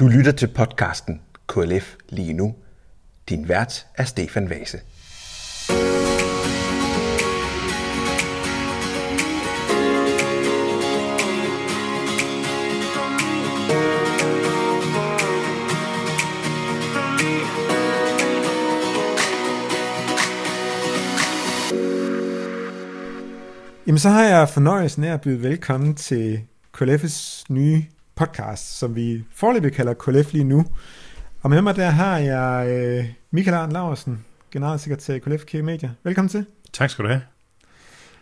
Du lytter til podcasten KLF lige nu. Din vært er Stefan Vase. Jamen så har jeg fornøjelsen af at byde velkommen til KLF's nye podcast, som vi forløbig kalder KLF lige nu. Og med mig der har jeg øh, Michael Arne Laversen, generalsekretær i KLF K Media. Velkommen til. Tak skal du have.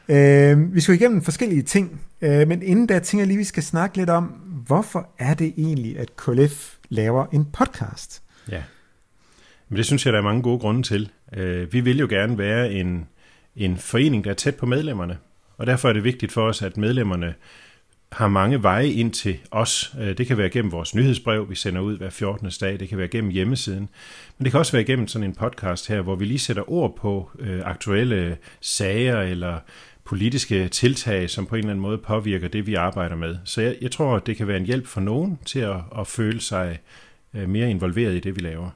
Øh, vi skal igennem forskellige ting, øh, men inden da tænker jeg lige, at vi skal snakke lidt om, hvorfor er det egentlig, at KLF laver en podcast? Ja, men det synes jeg, der er mange gode grunde til. Øh, vi vil jo gerne være en, en forening, der er tæt på medlemmerne, og derfor er det vigtigt for os, at medlemmerne har mange veje ind til os. Øh, det kan være gennem vores nyhedsbrev, vi sender ud hver 14. dag. Det kan være gennem hjemmesiden. Men det kan også være gennem sådan en podcast her, hvor vi lige sætter ord på øh, aktuelle sager eller politiske tiltag, som på en eller anden måde påvirker det, vi arbejder med. Så jeg, jeg tror, det kan være en hjælp for nogen til at, at føle sig øh, mere involveret i det, vi laver.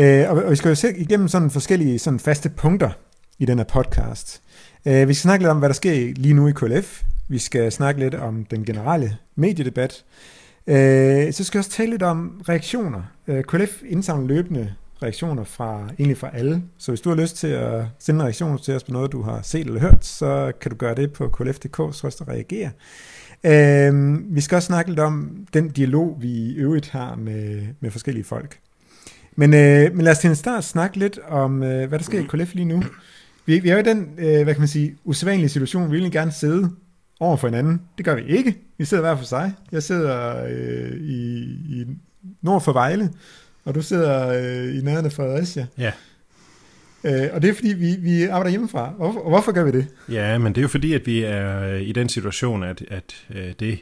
Øh, og vi skal jo se igennem sådan forskellige sådan faste punkter i den her podcast. Øh, vi skal snakke lidt om, hvad der sker lige nu i KLF. Vi skal snakke lidt om den generelle mediedebat. Øh, så skal vi også tale lidt om reaktioner. Øh, KLF indsamler løbende reaktioner fra egentlig fra alle. Så hvis du har lyst til at sende en reaktion til os på noget, du har set eller hørt, så kan du gøre det på klf.dk, så reagere. Øh, vi skal også snakke lidt om den dialog, vi i øvrigt har med, med forskellige folk. Men, øh, men lad os til en start snakke lidt om, øh, hvad der sker i KLF lige nu. Vi, vi er jo i den, øh, hvad kan man sige, usædvanlige situation, vi vil gerne sidde over for hinanden. Det gør vi ikke. Vi sidder hver for sig. Jeg sidder øh, i, i nord for Vejle, og du sidder øh, i nærheden af Fredericia. Ja. Øh, og det er fordi, vi, vi arbejder hjemmefra. Hvorfor, og hvorfor gør vi det? Ja, men det er jo fordi, at vi er i den situation, at, at øh, det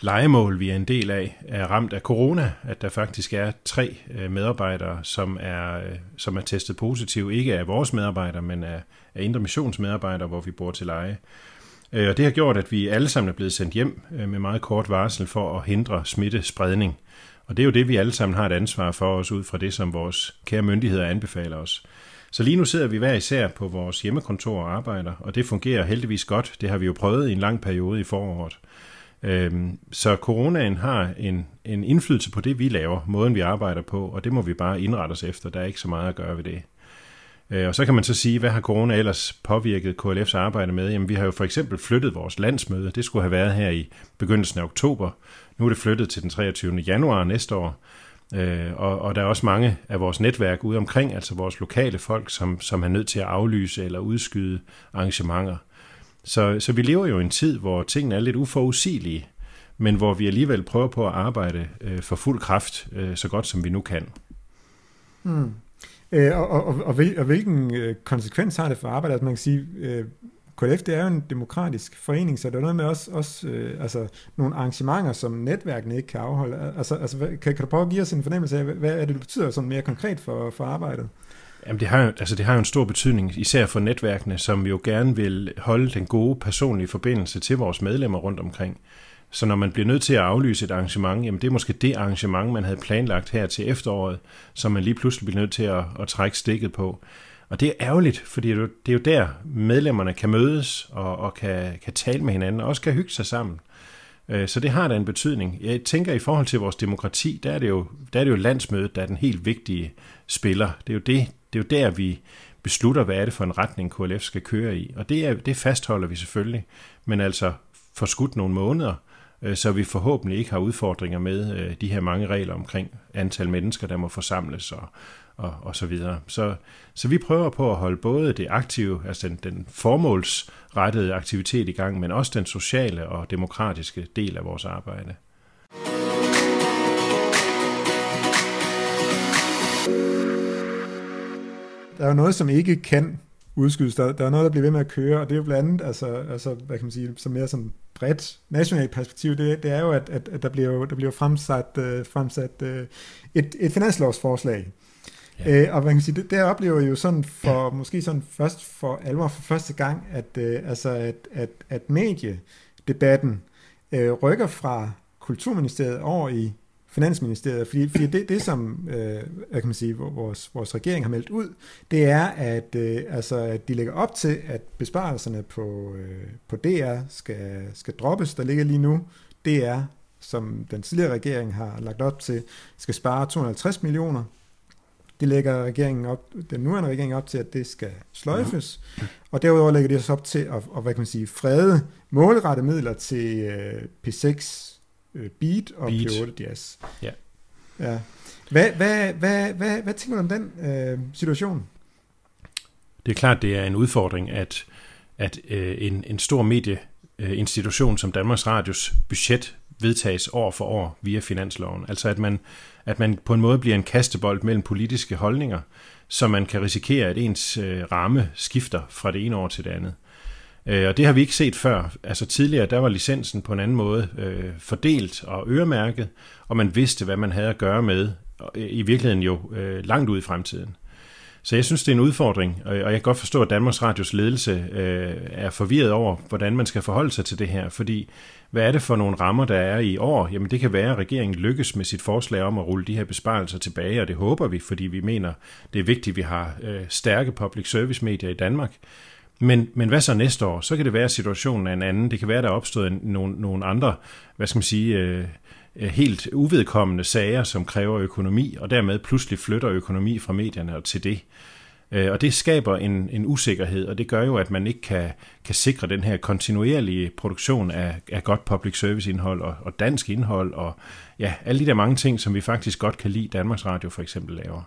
legemål, vi er en del af, er ramt af corona, at der faktisk er tre øh, medarbejdere, som er, øh, som er testet positiv, ikke af vores medarbejdere, men af, af Indre Missionsmedarbejdere, hvor vi bor til leje. Øh, og det har gjort, at vi alle sammen er blevet sendt hjem med meget kort varsel for at hindre smittespredning. Og det er jo det, vi alle sammen har et ansvar for os ud fra det, som vores kære myndigheder anbefaler os. Så lige nu sidder vi hver især på vores hjemmekontor og arbejder, og det fungerer heldigvis godt. Det har vi jo prøvet i en lang periode i foråret. Øhm, så coronaen har en, en indflydelse på det, vi laver, måden vi arbejder på, og det må vi bare indrette os efter. Der er ikke så meget at gøre ved det. Øh, og så kan man så sige, hvad har corona ellers påvirket KLF's arbejde med? Jamen, vi har jo for eksempel flyttet vores landsmøde. Det skulle have været her i begyndelsen af oktober. Nu er det flyttet til den 23. januar næste år. Øh, og, og der er også mange af vores netværk ude omkring, altså vores lokale folk, som, som er nødt til at aflyse eller udskyde arrangementer. Så, så vi lever jo i en tid, hvor tingene er lidt uforudsigelige, men hvor vi alligevel prøver på at arbejde øh, for fuld kraft, øh, så godt som vi nu kan. Mm. Øh, og, og, og, hvil, og hvilken øh, konsekvens har det for arbejdet? Altså man kan sige, øh, KLF det er jo en demokratisk forening, så der er noget med også, også øh, altså, nogle arrangementer, som netværkene ikke kan afholde. Altså, altså kan, kan du prøve at give os en fornemmelse af, hvad er det, det betyder sådan mere konkret for, for arbejdet? Jamen det har, jo, altså det har jo en stor betydning, især for netværkene, som jo gerne vil holde den gode personlige forbindelse til vores medlemmer rundt omkring. Så når man bliver nødt til at aflyse et arrangement, jamen det er måske det arrangement, man havde planlagt her til efteråret, som man lige pludselig bliver nødt til at, at trække stikket på. Og det er ærgerligt, fordi det er jo der, medlemmerne kan mødes og, og kan, kan tale med hinanden, og også kan hygge sig sammen. Øh, så det har da en betydning. Jeg tænker, i forhold til vores demokrati, der er det jo, der er det jo landsmødet, der er den helt vigtige spiller. Det er jo det, det er jo der, vi beslutter, hvad er det for en retning, KLF skal køre i. Og det, er, det fastholder vi selvfølgelig, men altså forskudt nogle måneder, øh, så vi forhåbentlig ikke har udfordringer med øh, de her mange regler omkring antal mennesker, der må forsamles og, og, og så videre. Så, så vi prøver på at holde både det aktive, altså den, den formålsrettede aktivitet i gang, men også den sociale og demokratiske del af vores arbejde. Der er jo noget, som ikke kan udskydes. Der, der er noget, der bliver ved med at køre, og det er jo blandt andet, altså, altså hvad kan man sige, som mere sådan bredt nationalt perspektiv, det, det er jo, at, at, at der bliver, der bliver fremsat, uh, fremsat uh, et, et finanslovsforslag. Ja. Øh, og man kan sige, det, der oplever jeg jo sådan for, måske sådan først for alvor for første gang, at, øh, altså at, at, at mediedebatten øh, rykker fra Kulturministeriet over i Finansministeriet, fordi, fordi det, det som øh, hvad kan man sige, vores, vores regering har meldt ud, det er, at, øh, altså, at de lægger op til, at besparelserne på, øh, på DR skal, skal droppes. Der ligger lige nu DR, som den tidligere regering har lagt op til, skal spare 250 millioner. Det lægger regeringen op, den nuværende regering op til, at det skal sløjfes. Ja. Og derudover lægger de også op til at, at hvad kan man sige, frede målrette midler til øh, P6 øh, beat og beat. P8 jazz. Ja. ja. Hvad, hvad, hvad, hvad, hvad tænker du om den øh, situation? Det er klart, det er en udfordring, at, at øh, en, en stor medieinstitution som Danmarks Radios budget vedtages år for år via finansloven. Altså at man, at man på en måde bliver en kastebold mellem politiske holdninger, så man kan risikere, at ens øh, ramme skifter fra det ene år til det andet. Øh, og det har vi ikke set før. Altså tidligere, der var licensen på en anden måde øh, fordelt og øremærket, og man vidste, hvad man havde at gøre med, øh, i virkeligheden jo øh, langt ud i fremtiden. Så jeg synes, det er en udfordring, og jeg kan godt forstå, at Danmarks Radios ledelse øh, er forvirret over, hvordan man skal forholde sig til det her, fordi hvad er det for nogle rammer, der er i år? Jamen det kan være, at regeringen lykkes med sit forslag om at rulle de her besparelser tilbage, og det håber vi, fordi vi mener, det er vigtigt, at vi har øh, stærke public service medier i Danmark. Men, men hvad så næste år? Så kan det være, at situationen er en anden. Det kan være, at der er opstået nogle, nogle andre, hvad skal man sige, øh, øh, helt uvedkommende sager, som kræver økonomi, og dermed pludselig flytter økonomi fra medierne til det. Øh, og det skaber en, en usikkerhed, og det gør jo, at man ikke kan, kan sikre den her kontinuerlige produktion af, af godt public service indhold og, og dansk indhold, og ja, alle de der mange ting, som vi faktisk godt kan lide, Danmarks Radio for eksempel laver.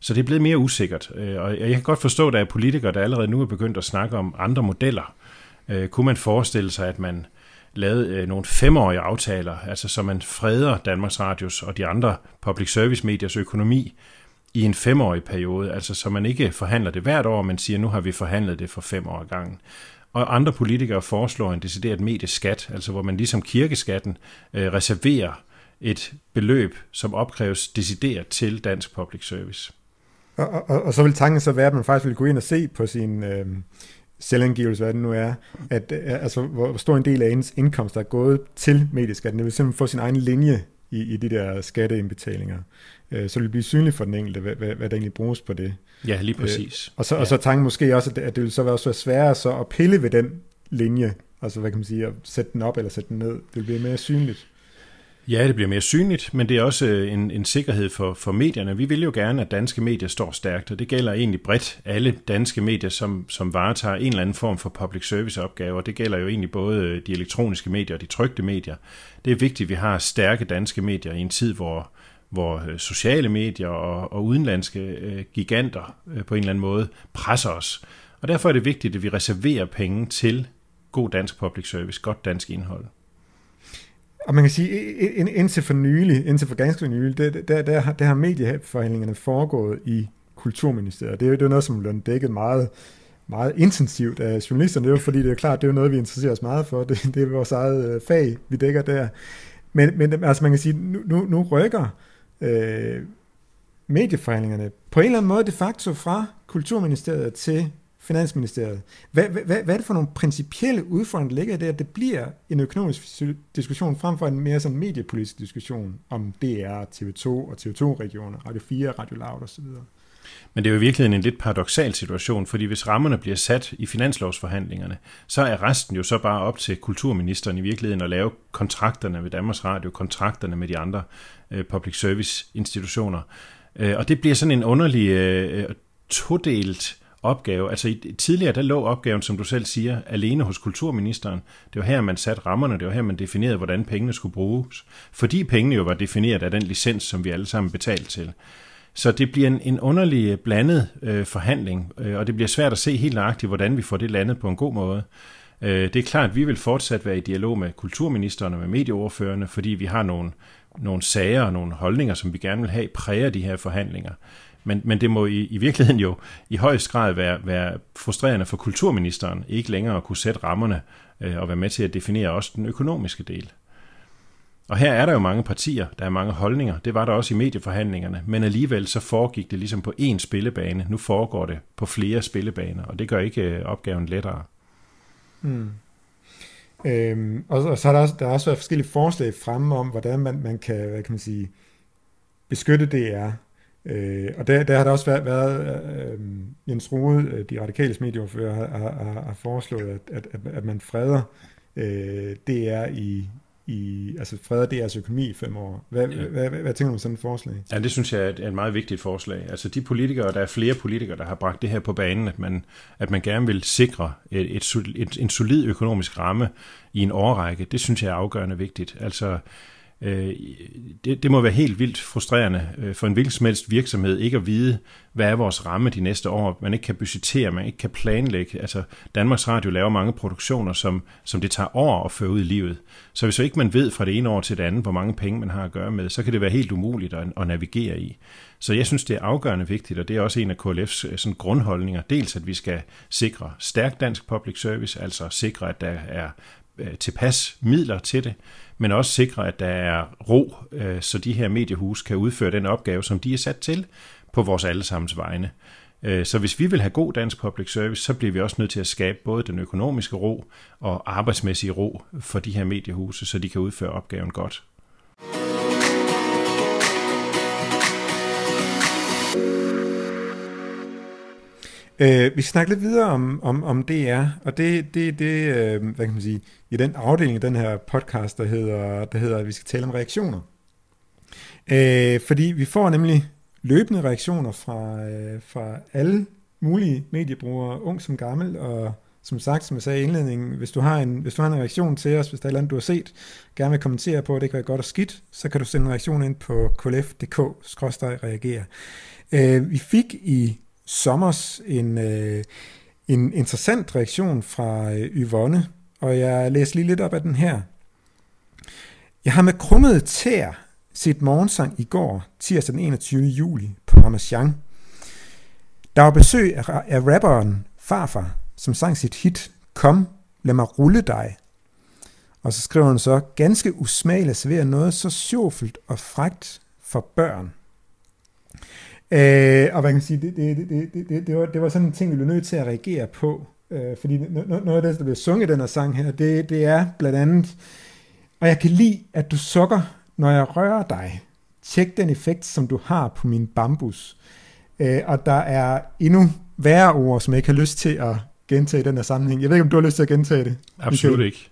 Så det er blevet mere usikkert, øh, og jeg kan godt forstå, at der er politikere, der allerede nu er begyndt at snakke om andre modeller. Øh, kunne man forestille sig, at man lavede øh, nogle femårige aftaler, altså så man freder Danmarks Radios og de andre public service mediers økonomi i en femårig periode, altså så man ikke forhandler det hvert år, men siger, nu har vi forhandlet det for fem år gangen. Og andre politikere foreslår en decideret medieskat, altså hvor man ligesom kirkeskatten øh, reserverer et beløb, som opkræves decideret til dansk public service. Og, og, og så vil tanken så være, at man faktisk vil gå ind og se på sin øh, selvangivelse, hvad det nu er, at øh, altså, hvor stor en del af ens indkomst er gået til medieskatten. Det vil simpelthen få sin egen linje i, i de der skatteindbetalinger. Øh, så det vil blive synligt for den enkelte, hvad, hvad, hvad der egentlig bruges på det. Ja, lige præcis. Øh, og, så, ja. og så tanken måske også, at det, at det vil så være så sværere så at pille ved den linje, altså hvad kan man sige, at sætte den op eller sætte den ned. Det vil blive mere synligt. Ja, det bliver mere synligt, men det er også øh, en, en sikkerhed for, for medierne. Vi vil jo gerne, at danske medier står stærkt, og det gælder egentlig bredt alle danske medier, som, som varetager en eller anden form for public service opgaver. Det gælder jo egentlig både øh, de elektroniske medier og de trygte medier. Det er vigtigt, at vi har stærke danske medier i en tid, hvor, hvor øh, sociale medier og, og udenlandske giganter på en eller anden måde presser os. Og derfor er det vigtigt, at vi reserverer penge til god dansk public service, godt dansk indhold. Og man kan sige, indtil for nylig, indtil for ganske nylig, der, der, der, der har medieforhandlingerne foregået i Kulturministeriet. Det er jo det er noget, som blev dækket meget, meget intensivt af journalisterne. Det er jo fordi, det er klart, det er noget, vi interesserer os meget for. Det, det er vores eget øh, fag, vi dækker der. Men, men altså man kan sige, nu, nu, nu rykker øh, medieforhandlingerne på en eller anden måde de facto fra Kulturministeriet til Finansministeriet. Hvad, hvad, hvad er det for nogle principielle udfordringer, der ligger i det, at det bliver en økonomisk diskussion frem for en mere sådan mediepolitisk diskussion om DR, TV2 og TV2-regioner, Radio 4, Radio Loud osv.? Men det er jo i virkeligheden en lidt paradoxal situation, fordi hvis rammerne bliver sat i finanslovsforhandlingerne, så er resten jo så bare op til kulturministeren i virkeligheden at lave kontrakterne med Danmarks Radio, kontrakterne med de andre øh, public service institutioner. Øh, og det bliver sådan en underlig øh, øh todelt opgave. Altså tidligere, der lå opgaven, som du selv siger, alene hos kulturministeren. Det var her, man satte rammerne, det var her, man definerede, hvordan pengene skulle bruges. Fordi pengene jo var defineret af den licens, som vi alle sammen betalte til. Så det bliver en, en underlig øh, blandet øh, forhandling, øh, og det bliver svært at se helt nøjagtigt, hvordan vi får det landet på en god måde. Øh, det er klart, at vi vil fortsat være i dialog med kulturministeren og med medieordførende, fordi vi har nogle, nogle sager og nogle holdninger, som vi gerne vil have præger de her forhandlinger. Men, men det må i, i virkeligheden jo i højst grad være, være frustrerende for kulturministeren ikke længere at kunne sætte rammerne øh, og være med til at definere også den økonomiske del. Og her er der jo mange partier, der er mange holdninger. Det var der også i medieforhandlingerne. Men alligevel så foregik det ligesom på én spillebane. Nu foregår det på flere spillebaner, og det gør ikke øh, opgaven lettere. Mm. Øhm, og, og så har der også, der har også været forskellige forslag fremme om, hvordan man, man kan, hvad kan man sige, beskytte DR. Øh, og der, der har der også været, været øh, Jens Rode, øh, de radikale medieordfører, har, har, har foreslået, at, at, at man freder øh, DR i, i, altså freder DR's økonomi i fem år. Hvad, ja. hvad, hvad, hvad, hvad tænker du om sådan et forslag? Ja, det synes jeg er et, et meget vigtigt forslag. Altså de politikere, der er flere politikere, der har bragt det her på banen, at man, at man gerne vil sikre et, et, et, en solid økonomisk ramme i en årrække, det synes jeg er afgørende vigtigt. Altså Øh, Øh, det, det må være helt vildt frustrerende øh, for en hvilken som helst virksomhed ikke at vide, hvad er vores ramme de næste år. Man ikke kan budgettere, man ikke kan planlægge. Altså, Danmarks Radio laver mange produktioner, som, som det tager år at føre ud i livet. Så hvis ikke man ved fra det ene år til det andet, hvor mange penge man har at gøre med, så kan det være helt umuligt at, at navigere i. Så jeg synes, det er afgørende vigtigt, og det er også en af KLF's øh, sådan, grundholdninger. Dels, at vi skal sikre stærk dansk public service, altså sikre, at der er tilpas midler til det, men også sikre, at der er ro, øh, så de her mediehus kan udføre den opgave, som de er sat til på vores allesammens vegne. Øh, så hvis vi vil have god dansk public service, så bliver vi også nødt til at skabe både den økonomiske ro og arbejdsmæssige ro for de her mediehuse, så de kan udføre opgaven godt. Øh, vi snakker lidt videre om, om, om DR, og det, det, det øh, hvad kan man sige, i den afdeling af den her podcast, der hedder, der hedder at vi skal tale om reaktioner. Øh, fordi vi får nemlig løbende reaktioner fra, øh, fra alle mulige mediebrugere, ung som gammel, og som sagt, som jeg sagde i indledningen, hvis du har en, hvis du har en reaktion til os, hvis der er noget, du har set, gerne vil kommentere på, det kan være godt og skidt, så kan du sende en reaktion ind på klf.dk-reagere. Øh, vi fik i sommers en, øh, en interessant reaktion fra øh, Yvonne, og jeg læser lige lidt op af den her. Jeg har med krummede tæer set morgensang i går, tirsdag den 21. juli, på Ramachan. Der var besøg af, af rapperen Farfar, som sang sit hit Kom, lad mig rulle dig. Og så skriver hun så, ganske usmageligt serverer noget så sjovfuldt og frægt for børn. Øh, og hvad kan man sige, det, det, det, det, det, det, var, det var sådan en ting, vi blev nødt til at reagere på. Øh, fordi noget af det, der bliver sunget i den her sang her, det, det er blandt andet, og jeg kan lide, at du sukker, når jeg rører dig. Tjek den effekt, som du har på min bambus. Øh, og der er endnu værre ord, som jeg ikke har lyst til at gentage i den her sammenhæng. Jeg ved ikke, om du har lyst til at gentage det? Absolut ikke.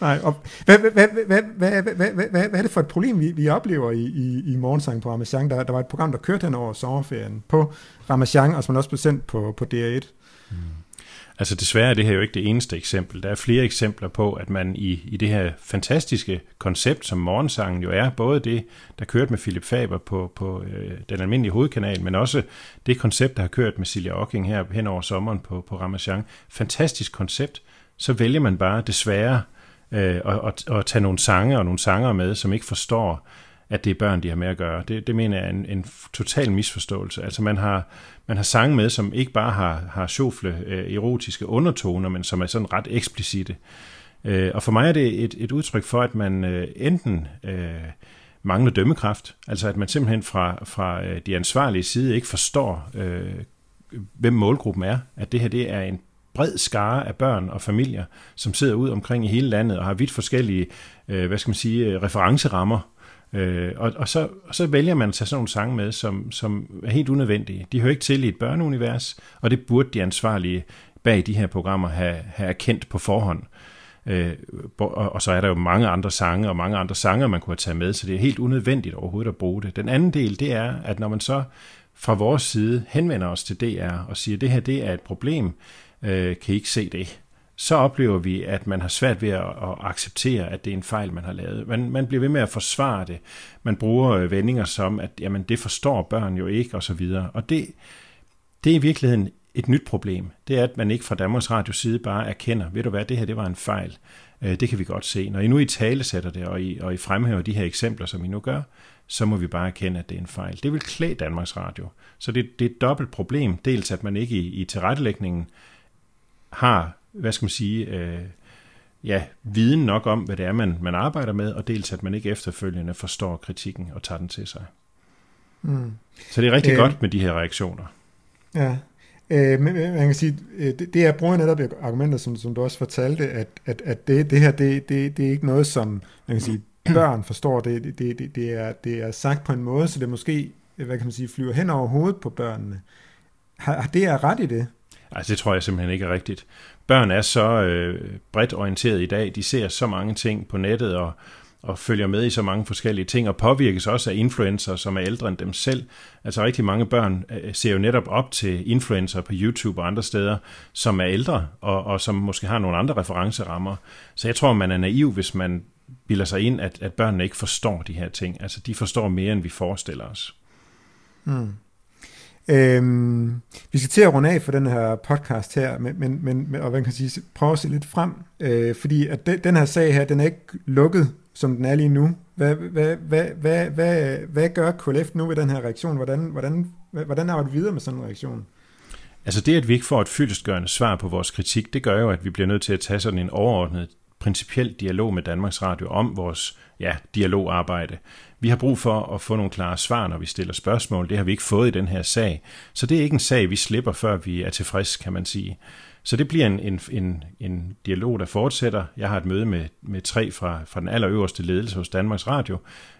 Nej, og hvad, hvad, hvad, hvad, hvad, hvad, hvad, hvad, hvad er det for et problem, vi, vi oplever i, i, i morgensang på Ramachan? Der, der var et program, der kørte hen over sommerferien på Ramachan, og som også blev sendt på, på DR1. Mm. Altså desværre er det her jo ikke det eneste eksempel. Der er flere eksempler på, at man i, i det her fantastiske koncept, som morgensangen jo er, både det, der kørte med Philip Faber på, på øh, den almindelige hovedkanal, men også det koncept, der har kørt med Silja Ocking her hen over sommeren på, på Ramachan. Fantastisk koncept. Så vælger man bare desværre øh, øh, og, og, og tage nogle sange og nogle sanger med, som ikke forstår, at det er børn, de har med at gøre. Det, det mener jeg er en, en total misforståelse. Altså man har, man har sange med, som ikke bare har, har sjofle øh, erotiske undertoner, men som er sådan ret eksplicite. Øh, og for mig er det et, et udtryk for, at man øh, enten øh, mangler dømmekraft, altså at man simpelthen fra, fra øh, de ansvarlige side ikke forstår, øh, hvem målgruppen er, at det her det er en bred skare af børn og familier, som sidder ud omkring i hele landet og har vidt forskellige, øh, hvad skal man sige, øh, referencerammer. Øh, og, og, så, og så vælger man at tage sådan nogle sange med, som, som er helt unødvendige. De hører ikke til i et børneunivers, og det burde de ansvarlige bag de her programmer have, have erkendt på forhånd. Øh, og, og så er der jo mange andre sange og mange andre sanger, man kunne have taget med, så det er helt unødvendigt overhovedet at bruge det. Den anden del, det er, at når man så fra vores side henvender os til DR og siger, at det her det er et problem, øh, kan I ikke se det? Så oplever vi, at man har svært ved at, at acceptere, at det er en fejl, man har lavet. Man, man bliver ved med at forsvare det. Man bruger øh, vendinger som, at jamen, det forstår børn jo ikke, og så videre. Og det, det er i virkeligheden et nyt problem. Det er, at man ikke fra Danmarks Radio side bare erkender, ved du hvad, det her det var en fejl. Øh, det kan vi godt se. Når I nu i tale sætter det, og I, og I fremhæver de her eksempler, som I nu gør, så må vi bare erkende, at det er en fejl. Det vil klæde Danmarks Radio. Så det, det er et dobbelt problem. Dels at man ikke i, i tilrettelægningen har, hvad skal man sige, øh, ja, viden nok om, hvad det er, man, man arbejder med, og dels at man ikke efterfølgende forstår kritikken og tager den til sig. Mm. Så det er rigtig øh, godt med de her reaktioner. Ja, øh, men man kan sige, øh, det, det er bruger netop argumenter, som, som du også fortalte, at, at, at det, det her, det, det, det er ikke noget, som man kan sige, børn forstår. Det, det, det, det, er, det er sagt på en måde, så det måske, hvad kan man sige, flyver hen over hovedet på børnene. Har, har det er ret i det? Altså det tror jeg simpelthen ikke er rigtigt. Børn er så øh, bredt orienteret i dag, de ser så mange ting på nettet og, og følger med i så mange forskellige ting, og påvirkes også af influencer, som er ældre end dem selv. Altså rigtig mange børn øh, ser jo netop op til influencer på YouTube og andre steder, som er ældre, og, og som måske har nogle andre referencerammer. Så jeg tror, man er naiv, hvis man bilder sig ind, at, at børnene ikke forstår de her ting. Altså de forstår mere, end vi forestiller os. Mm. Øhm, vi skal til at runde af for den her podcast her, men, men, men og man kan sige, prøve at se lidt frem, øh, fordi at de, den her sag her, den er ikke lukket, som den er lige nu. Hvad, hvad, hvad, hvad, hvad, hvad gør KLF nu ved den her reaktion? Hvordan, hvordan, hvordan arbejder vi videre med sådan en reaktion? Altså det, at vi ikke får et fyldestgørende svar på vores kritik, det gør jo, at vi bliver nødt til at tage sådan en overordnet principiel dialog med Danmarks Radio om vores ja, dialogarbejde. Vi har brug for at få nogle klare svar, når vi stiller spørgsmål. Det har vi ikke fået i den her sag. Så det er ikke en sag, vi slipper, før vi er tilfreds, kan man sige. Så det bliver en, en, en, en dialog, der fortsætter. Jeg har et møde med, med tre fra, fra den allerøverste ledelse hos Danmarks Radio,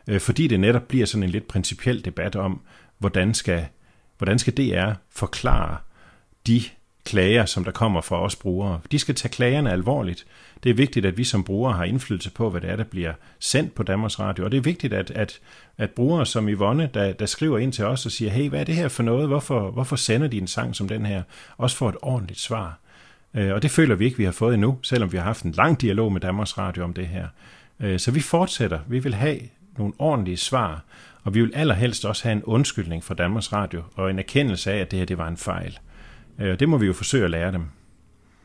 øh, fordi det netop bliver sådan en lidt principiel debat om, hvordan skal, hvordan skal DR forklare de klager, som der kommer fra os brugere. De skal tage klagerne alvorligt. Det er vigtigt, at vi som brugere har indflydelse på, hvad det er, der bliver sendt på Danmarks Radio. Og det er vigtigt, at, at, at brugere som Yvonne, der, der skriver ind til os og siger, hey, hvad er det her for noget? Hvorfor, hvorfor sender de en sang som den her? Også får et ordentligt svar. Øh, og det føler vi ikke, vi har fået endnu, selvom vi har haft en lang dialog med Danmarks Radio om det her. Øh, så vi fortsætter. Vi vil have nogle ordentlige svar, og vi vil allerhelst også have en undskyldning fra Danmarks Radio, og en erkendelse af, at det her det var en fejl. Øh, det må vi jo forsøge at lære dem.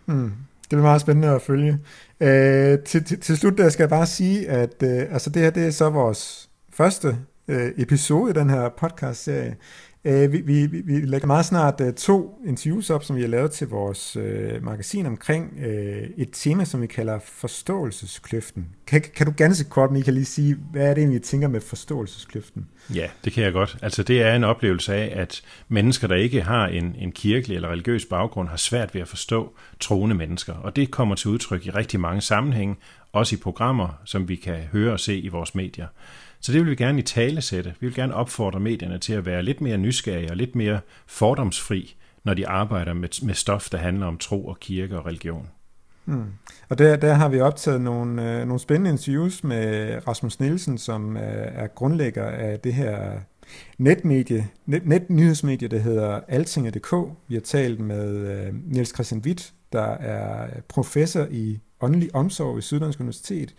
Mm. Det bliver meget spændende at følge. Øh, til, til, til slut der skal jeg bare sige, at øh, altså det her det er så vores første øh, episode i den her podcast-serie. Øh, vi, vi, vi lægger meget snart uh, to interviews op, som vi har lavet til vores uh, magasin omkring uh, et tema, som vi kalder forståelseskløften. Kan, kan du ganske kort, Michael, lige sige, hvad er det egentlig, I tænker med forståelseskløften? Ja, det kan jeg godt. Altså det er en oplevelse af, at mennesker, der ikke har en, en kirkelig eller religiøs baggrund, har svært ved at forstå troende mennesker. Og det kommer til udtryk i rigtig mange sammenhænge, også i programmer, som vi kan høre og se i vores medier. Så det vil vi gerne i tale sætte. Vi vil gerne opfordre medierne til at være lidt mere nysgerrige og lidt mere fordomsfri, når de arbejder med, med stof, der handler om tro og kirke og religion. Mm. Og der, der har vi optaget nogle, øh, nogle spændende interviews med Rasmus Nielsen, som øh, er grundlægger af det her netmedie, net, netnyhedsmedie, der hedder Altinget.dk. Vi har talt med øh, Niels Christian Witt, der er professor i åndelig omsorg ved Syddansk Universitet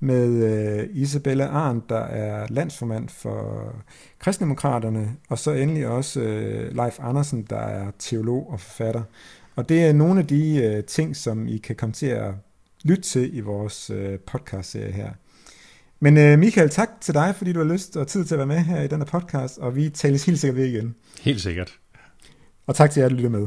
med øh, Isabella Arndt, der er landsformand for kristendemokraterne, og så endelig også øh, Leif Andersen, der er teolog og forfatter. Og det er nogle af de øh, ting, som I kan komme til at lytte til i vores øh, podcast-serie her. Men øh, Michael, tak til dig, fordi du har lyst og tid til at være med her i denne podcast, og vi tales helt sikkert ved igen. Helt sikkert. Og tak til jer, der lytter med.